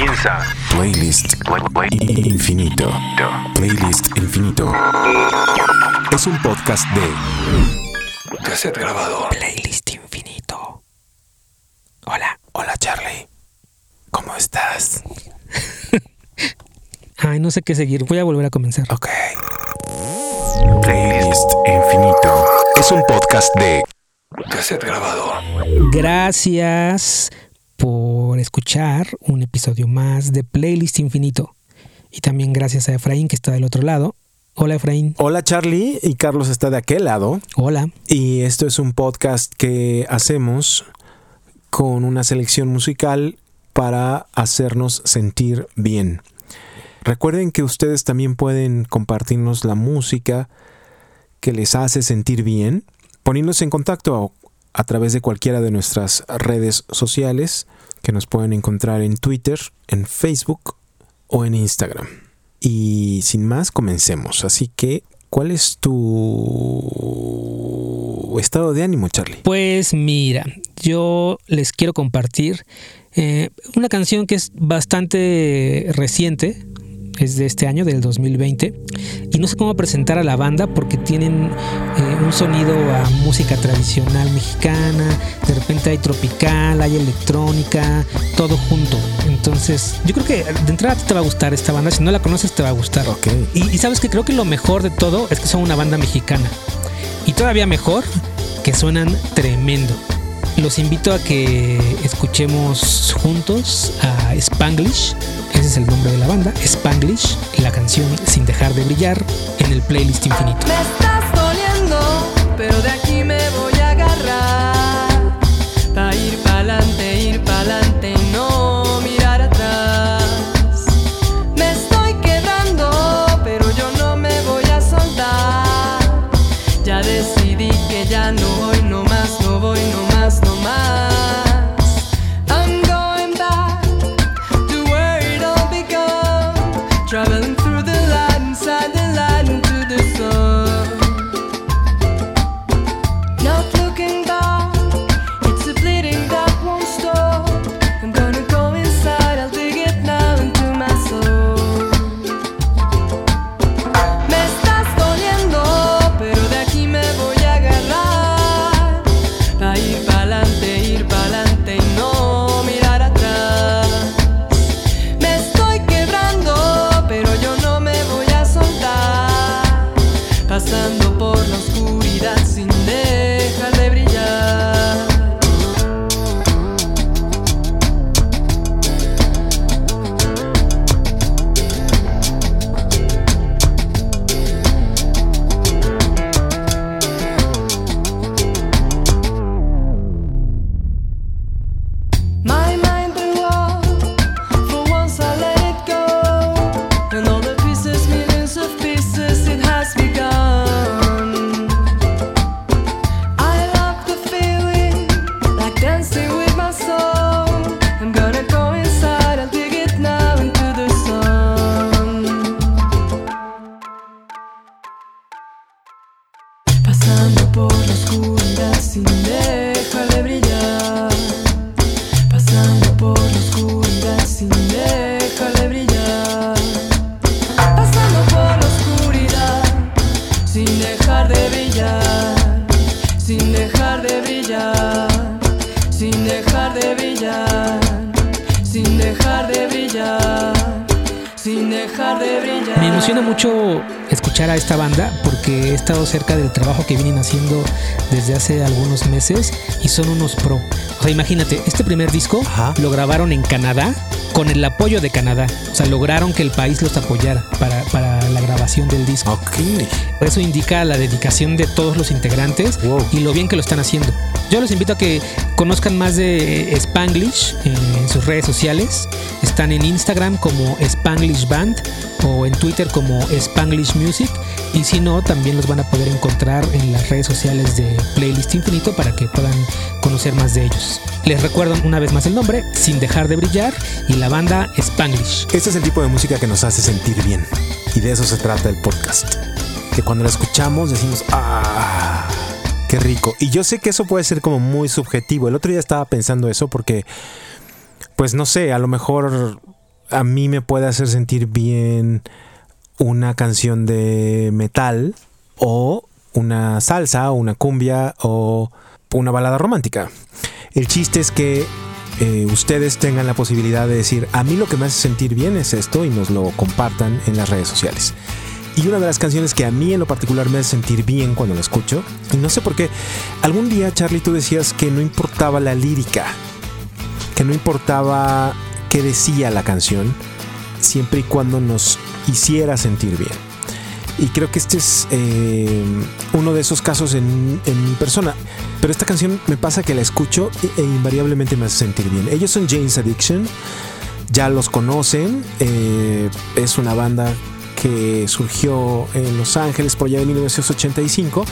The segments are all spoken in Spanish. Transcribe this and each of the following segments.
Comienza Playlist Infinito. Playlist Infinito. Es un podcast de cassette grabado. Playlist Infinito. Hola. Hola Charlie. ¿Cómo estás? Ay, no sé qué seguir. Voy a volver a comenzar. Ok. Playlist Infinito. Es un podcast de cassette grabado. Gracias por escuchar un episodio más de Playlist Infinito. Y también gracias a Efraín que está del otro lado. Hola Efraín. Hola Charlie y Carlos está de aquel lado. Hola. Y esto es un podcast que hacemos con una selección musical para hacernos sentir bien. Recuerden que ustedes también pueden compartirnos la música que les hace sentir bien, poniéndose en contacto a, través de cualquiera de nuestras redes sociales que nos pueden encontrar en Twitter, en Facebook o en Instagram. Y sin más, comencemos. Así que, ¿cuál es tu estado de ánimo, Charlie? Pues mira, yo les quiero compartir eh, una canción que es bastante reciente, es de este año, del 2020. No sé cómo presentar a la banda porque tienen eh, un sonido a música tradicional mexicana, de repente hay tropical, hay electrónica, todo junto. Entonces, yo creo que de entrada te va a gustar esta banda, si no la conoces te va a gustar. Okay. Y, y sabes que creo que lo mejor de todo es que son una banda mexicana. Y todavía mejor que suenan tremendo. Los invito a que escuchemos juntos a Spanglish, ese es el nombre de la banda, Spanglish, y la canción Sin dejar de brillar en el playlist infinito. Brillar. Sin dejar de brillar. Me emociona mucho escuchar a esta banda porque he estado cerca del trabajo que vienen haciendo desde hace algunos meses y son unos pro. O sea, imagínate, este primer disco Ajá. lo grabaron en Canadá con el apoyo de Canadá. O sea, lograron que el país los apoyara para, para la grabación del disco. Ok. Eso indica la dedicación de todos los integrantes Wow. y lo bien que lo están haciendo. Yo los invito a que conozcan más de Spanglish en, en sus redes sociales. Están en Instagram como Spanglish Band o en Twitter como Spanglish Music. Y si no, también los van a poder encontrar en las redes sociales de Playlist Infinito para que puedan conocer más de ellos. Les recuerdo una vez más el nombre, Sin Dejar de Brillar, y la banda Spanglish. Este es el tipo de música que nos hace sentir bien. Y de eso se trata el podcast. Que cuando la escuchamos decimos, ¡ah! Qué rico. Y yo sé que eso puede ser como muy subjetivo. El otro día estaba pensando eso porque, pues no sé, a lo mejor a mí me puede hacer sentir bien una canción de metal o una salsa, o una cumbia o una balada romántica. El chiste es que eh, ustedes tengan la posibilidad de decir, a mí lo que me hace sentir bien es esto y nos lo compartan en las redes sociales. Y una de las canciones que a mí en lo particular me hace sentir bien cuando la escucho, y no sé por qué, algún día Charlie tú decías que no importaba la lírica, que no importaba qué decía la canción, siempre y cuando nos hiciera sentir bien. Y creo que este es eh, uno de esos casos en, mi persona. Pero esta canción me pasa que la escucho e, invariablemente me hace sentir bien. Ellos son James Addiction. Ya los conocen. Eh, es una banda que surgió en Los Ángeles por allá de 1985.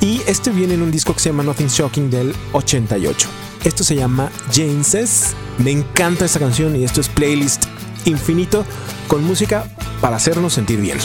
Y este viene en un disco que se llama Nothing Shocking del 88. Esto se llama James's. Me encanta esta canción y esto es playlist infinito con música para hacernos sentir bien.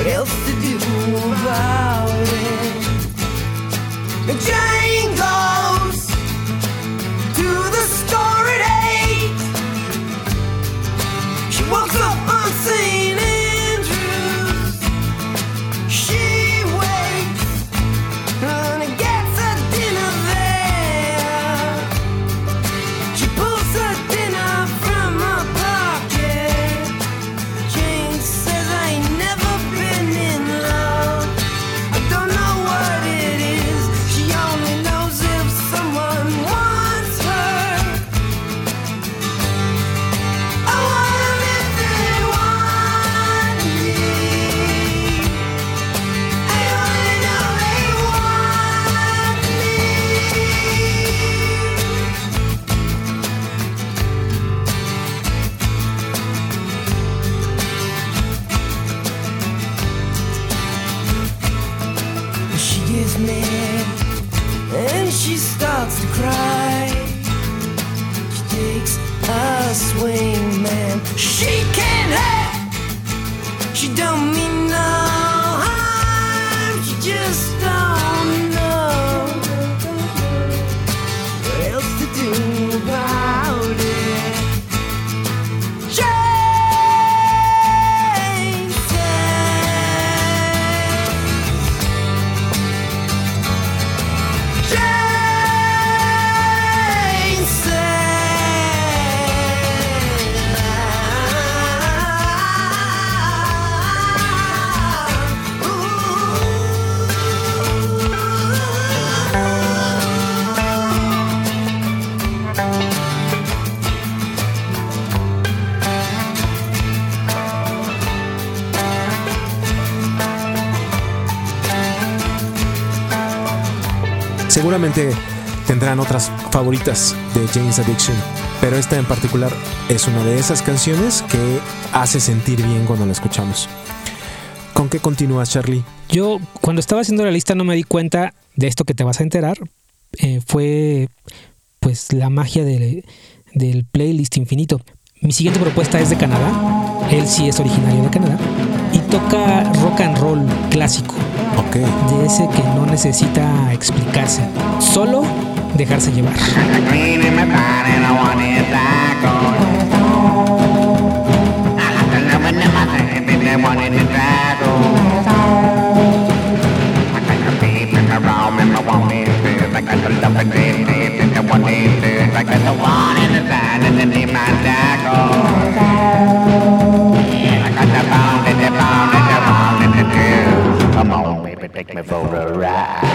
What else to do about it? Giant just Seguramente tendrán otras favoritas de James Addiction, pero esta en particular es una de esas canciones que hace sentir bien cuando la escuchamos. ¿Con qué continúas, Charlie? Yo cuando estaba haciendo la lista no me di cuenta de esto que te vas a enterar. Eh, fue pues la magia de- del playlist infinito. Mi siguiente propuesta es de Canadá. Él sí es originario de Canadá. Toca rock and roll clásico. Ok. De ese que no necesita explicarse. Solo dejarse llevar. Baby, take me for a ride.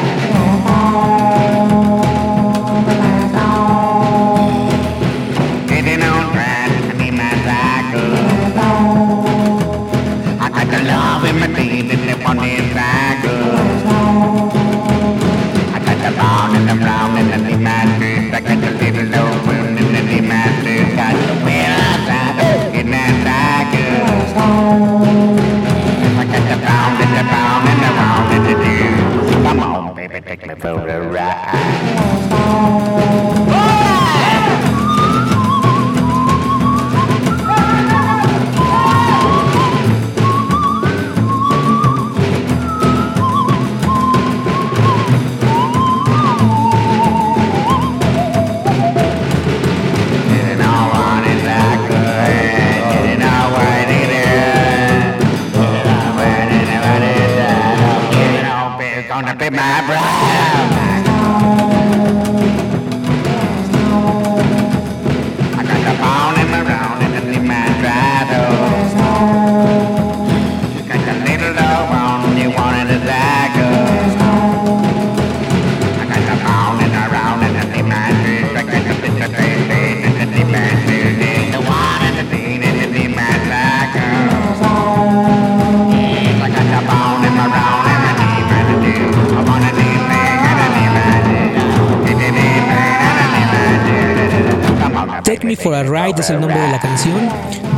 Me for a Ride es el nombre de la canción.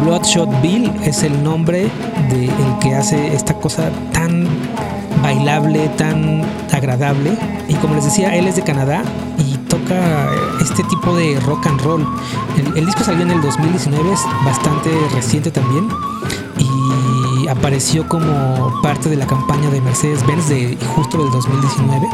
Bloodshot Bill es el nombre de el que hace esta cosa tan bailable, tan agradable. Y como les decía, él es de Canadá y toca este tipo de rock and roll. El, el disco salió en el 2019, es bastante reciente también. Y apareció como parte de la campaña de Mercedes-Benz de justo del 2019.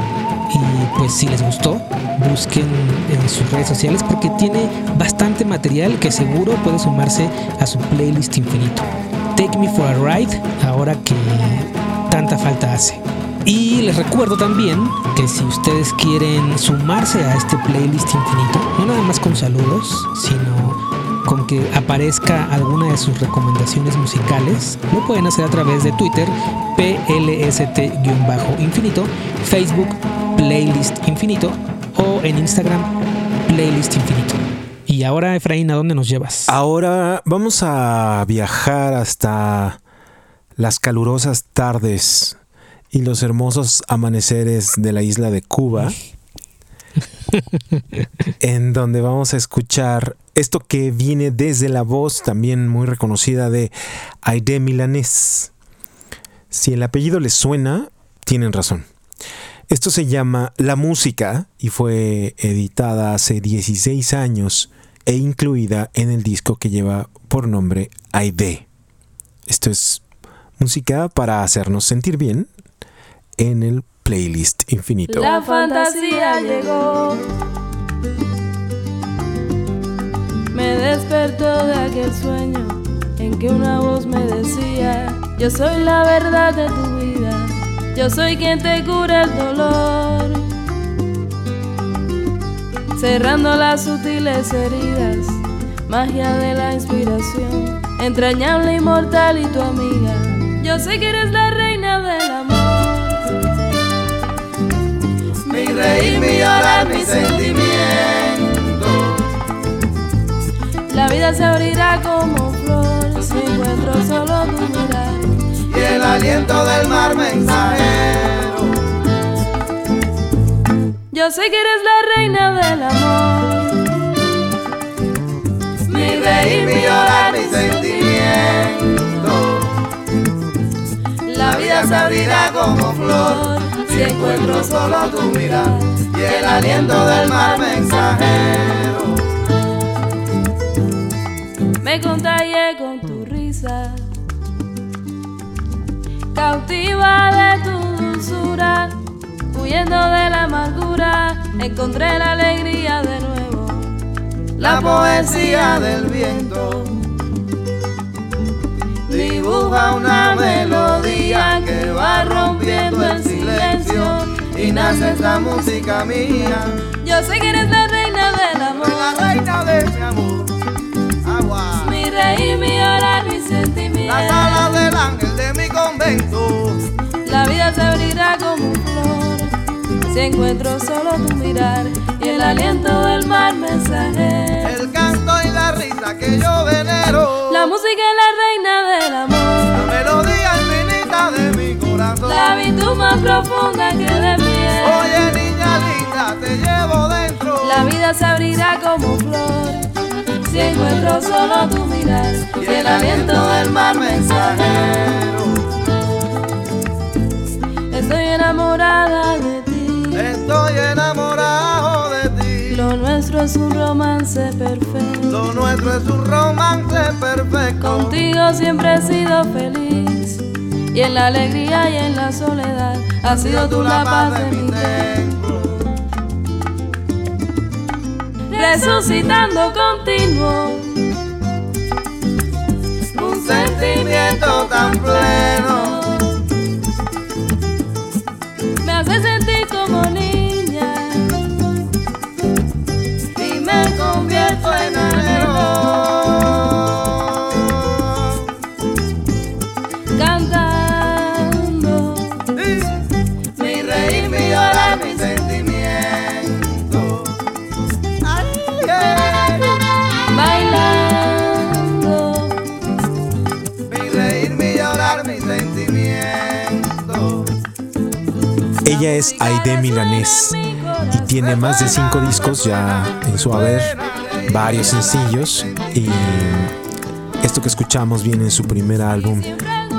Y pues si les gustó, busquen en sus redes sociales porque tiene bastante material que seguro puede sumarse a su playlist infinito. Take Me for a Ride, ahora que tanta falta hace. Y les recuerdo también que si ustedes quieren sumarse a este playlist infinito, no nada más con saludos, sino con que aparezca alguna de sus recomendaciones musicales, lo pueden hacer a través de Twitter, PLST-infinito, Facebook, Playlist Infinito en Instagram, Playlist Infinito. Y ahora, Efraín, ¿a dónde nos llevas? Ahora vamos a viajar hasta las calurosas tardes y los hermosos amaneceres de la isla de Cuba, en donde vamos a escuchar esto que viene desde la voz también muy reconocida de Aide Milanés. Si el apellido les suena, tienen razón. Esto se llama La Música y fue editada hace 16 años e incluida en el disco que lleva por nombre Aide. Esto es música para hacernos sentir bien en el playlist infinito. La fantasía llegó. Me despertó de aquel sueño en que una voz me decía, yo soy la verdad de tu vida, yo soy quien te cura el dolor. Cerrando las sutiles heridas, magia de la inspiración, entrañable, inmortal y tu amiga. Yo sé que eres la reina del amor. mi reír, mi llorar, mi sentimiento. La vida se abrirá como flor si encuentro solo el aliento del mar mensajero. Yo sé que eres la reina del amor. Mi reír, mi llorar, mi sentimiento. La vida se abrirá como flor si encuentro solo tu mirada y el aliento del mar mensajero. Me contagié con cautiva de tu dulzura, huyendo de la amargura, encontré la alegría de nuevo. La poesía del viento dibuja una melodía que va rompiendo el silencio y nace esta música mía. Yo sé que eres la reina del amor, La reina de mi amor, agua. mi llorar, mi sentimiento. Las alas del ángel de mi convento. La vida se abrirá como flor si encuentro solo tu mirar y el aliento del mar mensajero. El canto y la risa que yo venero. La música es la reina del amor, La melodía infinita de mi corazón. la virtud más profunda que de pie. Oye, niña linda, te llevo dentro. La vida se abrirá como flor si encuentro solo tu mirar y el aliento del mar mensajero. Estoy enamorada de ti. Estoy enamorado de ti. Lo nuestro es un romance perfecto. Lo nuestro es un romance perfecto. Contigo siempre he sido feliz. Y en la alegría y en la soledad has sido tú la paz de mi templo. Resucitando continuo. Es Aide Milanés y tiene más de cinco discos ya en su haber, varios sencillos y esto que escuchamos viene en su primer álbum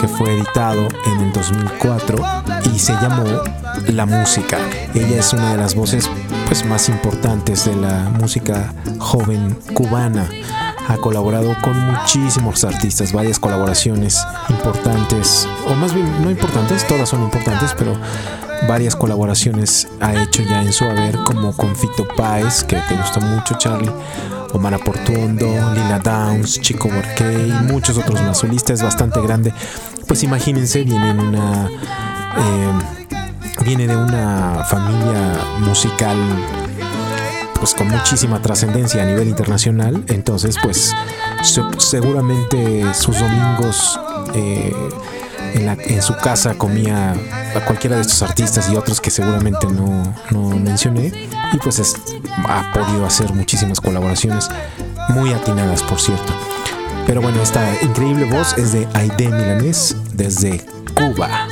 que fue editado en el 2004 y se llamó La Música. Ella es una de las voces pues más importantes de la música joven cubana. Ha colaborado con muchísimos artistas, varias colaboraciones importantes, o más bien no importantes, todas son importantes, pero varias colaboraciones ha hecho ya en su haber, como con Fito Páez, que te gusta mucho, Charlie, Omar Portuondo, Lila Downs, Chico Borqué y muchos otros más. Su es bastante grande. Pues imagínense, viene en una. eh, viene de una familia musical pues con muchísima trascendencia a nivel internacional entonces pues se- seguramente sus domingos eh, en, la- en su casa comía a cualquiera de estos artistas y otros que seguramente no, no mencioné y pues es- ha podido hacer muchísimas colaboraciones muy atinadas por cierto pero bueno esta increíble voz es de Aide Milanés desde Cuba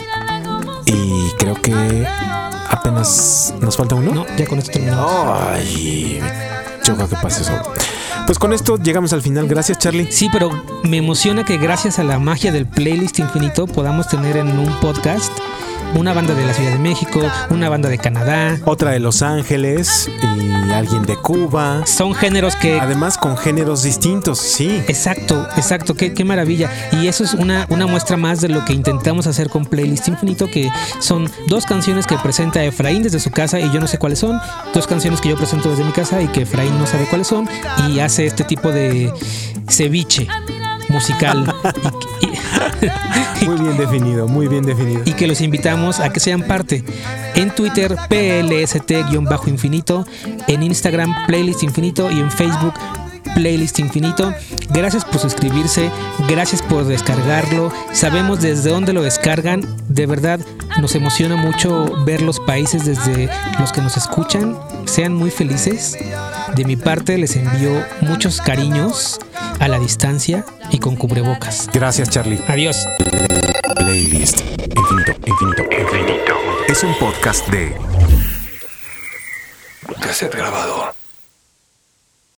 y creo que apenas nos falta uno No, ya con esto terminamos. Ay, me choca que pase eso. Pues con esto llegamos al final. Gracias, Charlie. Sí, pero me emociona que gracias a la magia del playlist infinito podamos tener en un podcast una banda de la Ciudad de México, una banda de Canadá. Otra de Los Ángeles y alguien de Cuba. Son géneros que Además con géneros distintos, sí. Exacto, exacto, qué, qué maravilla. Y eso es una, una muestra más de lo que intentamos hacer con Playlist Infinito, que son dos canciones que presenta Efraín desde su casa y yo no sé cuáles son, dos canciones que yo presento desde mi casa y que Efraín no sabe cuáles son, y hace este tipo de ceviche musical. y, y- Muy bien definido, muy bien definido. y que los invitamos a que sean parte. En Twitter, PLST-infinito, en Instagram, Playlist Infinito y en Facebook, Playlist Infinito. Gracias por suscribirse, gracias por descargarlo. Sabemos desde dónde lo descargan. De verdad, nos emociona mucho ver los países desde los que nos escuchan. Sean muy felices. De mi parte, les envío muchos cariños a la distancia y con cubrebocas. Gracias, Charlie. Adiós. Playlist. Infinito, infinito, infinito. Es un podcast de Cassette grabado.